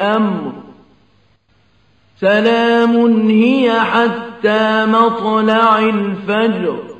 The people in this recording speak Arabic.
أمر سلام هي حتى مطلع الفجر.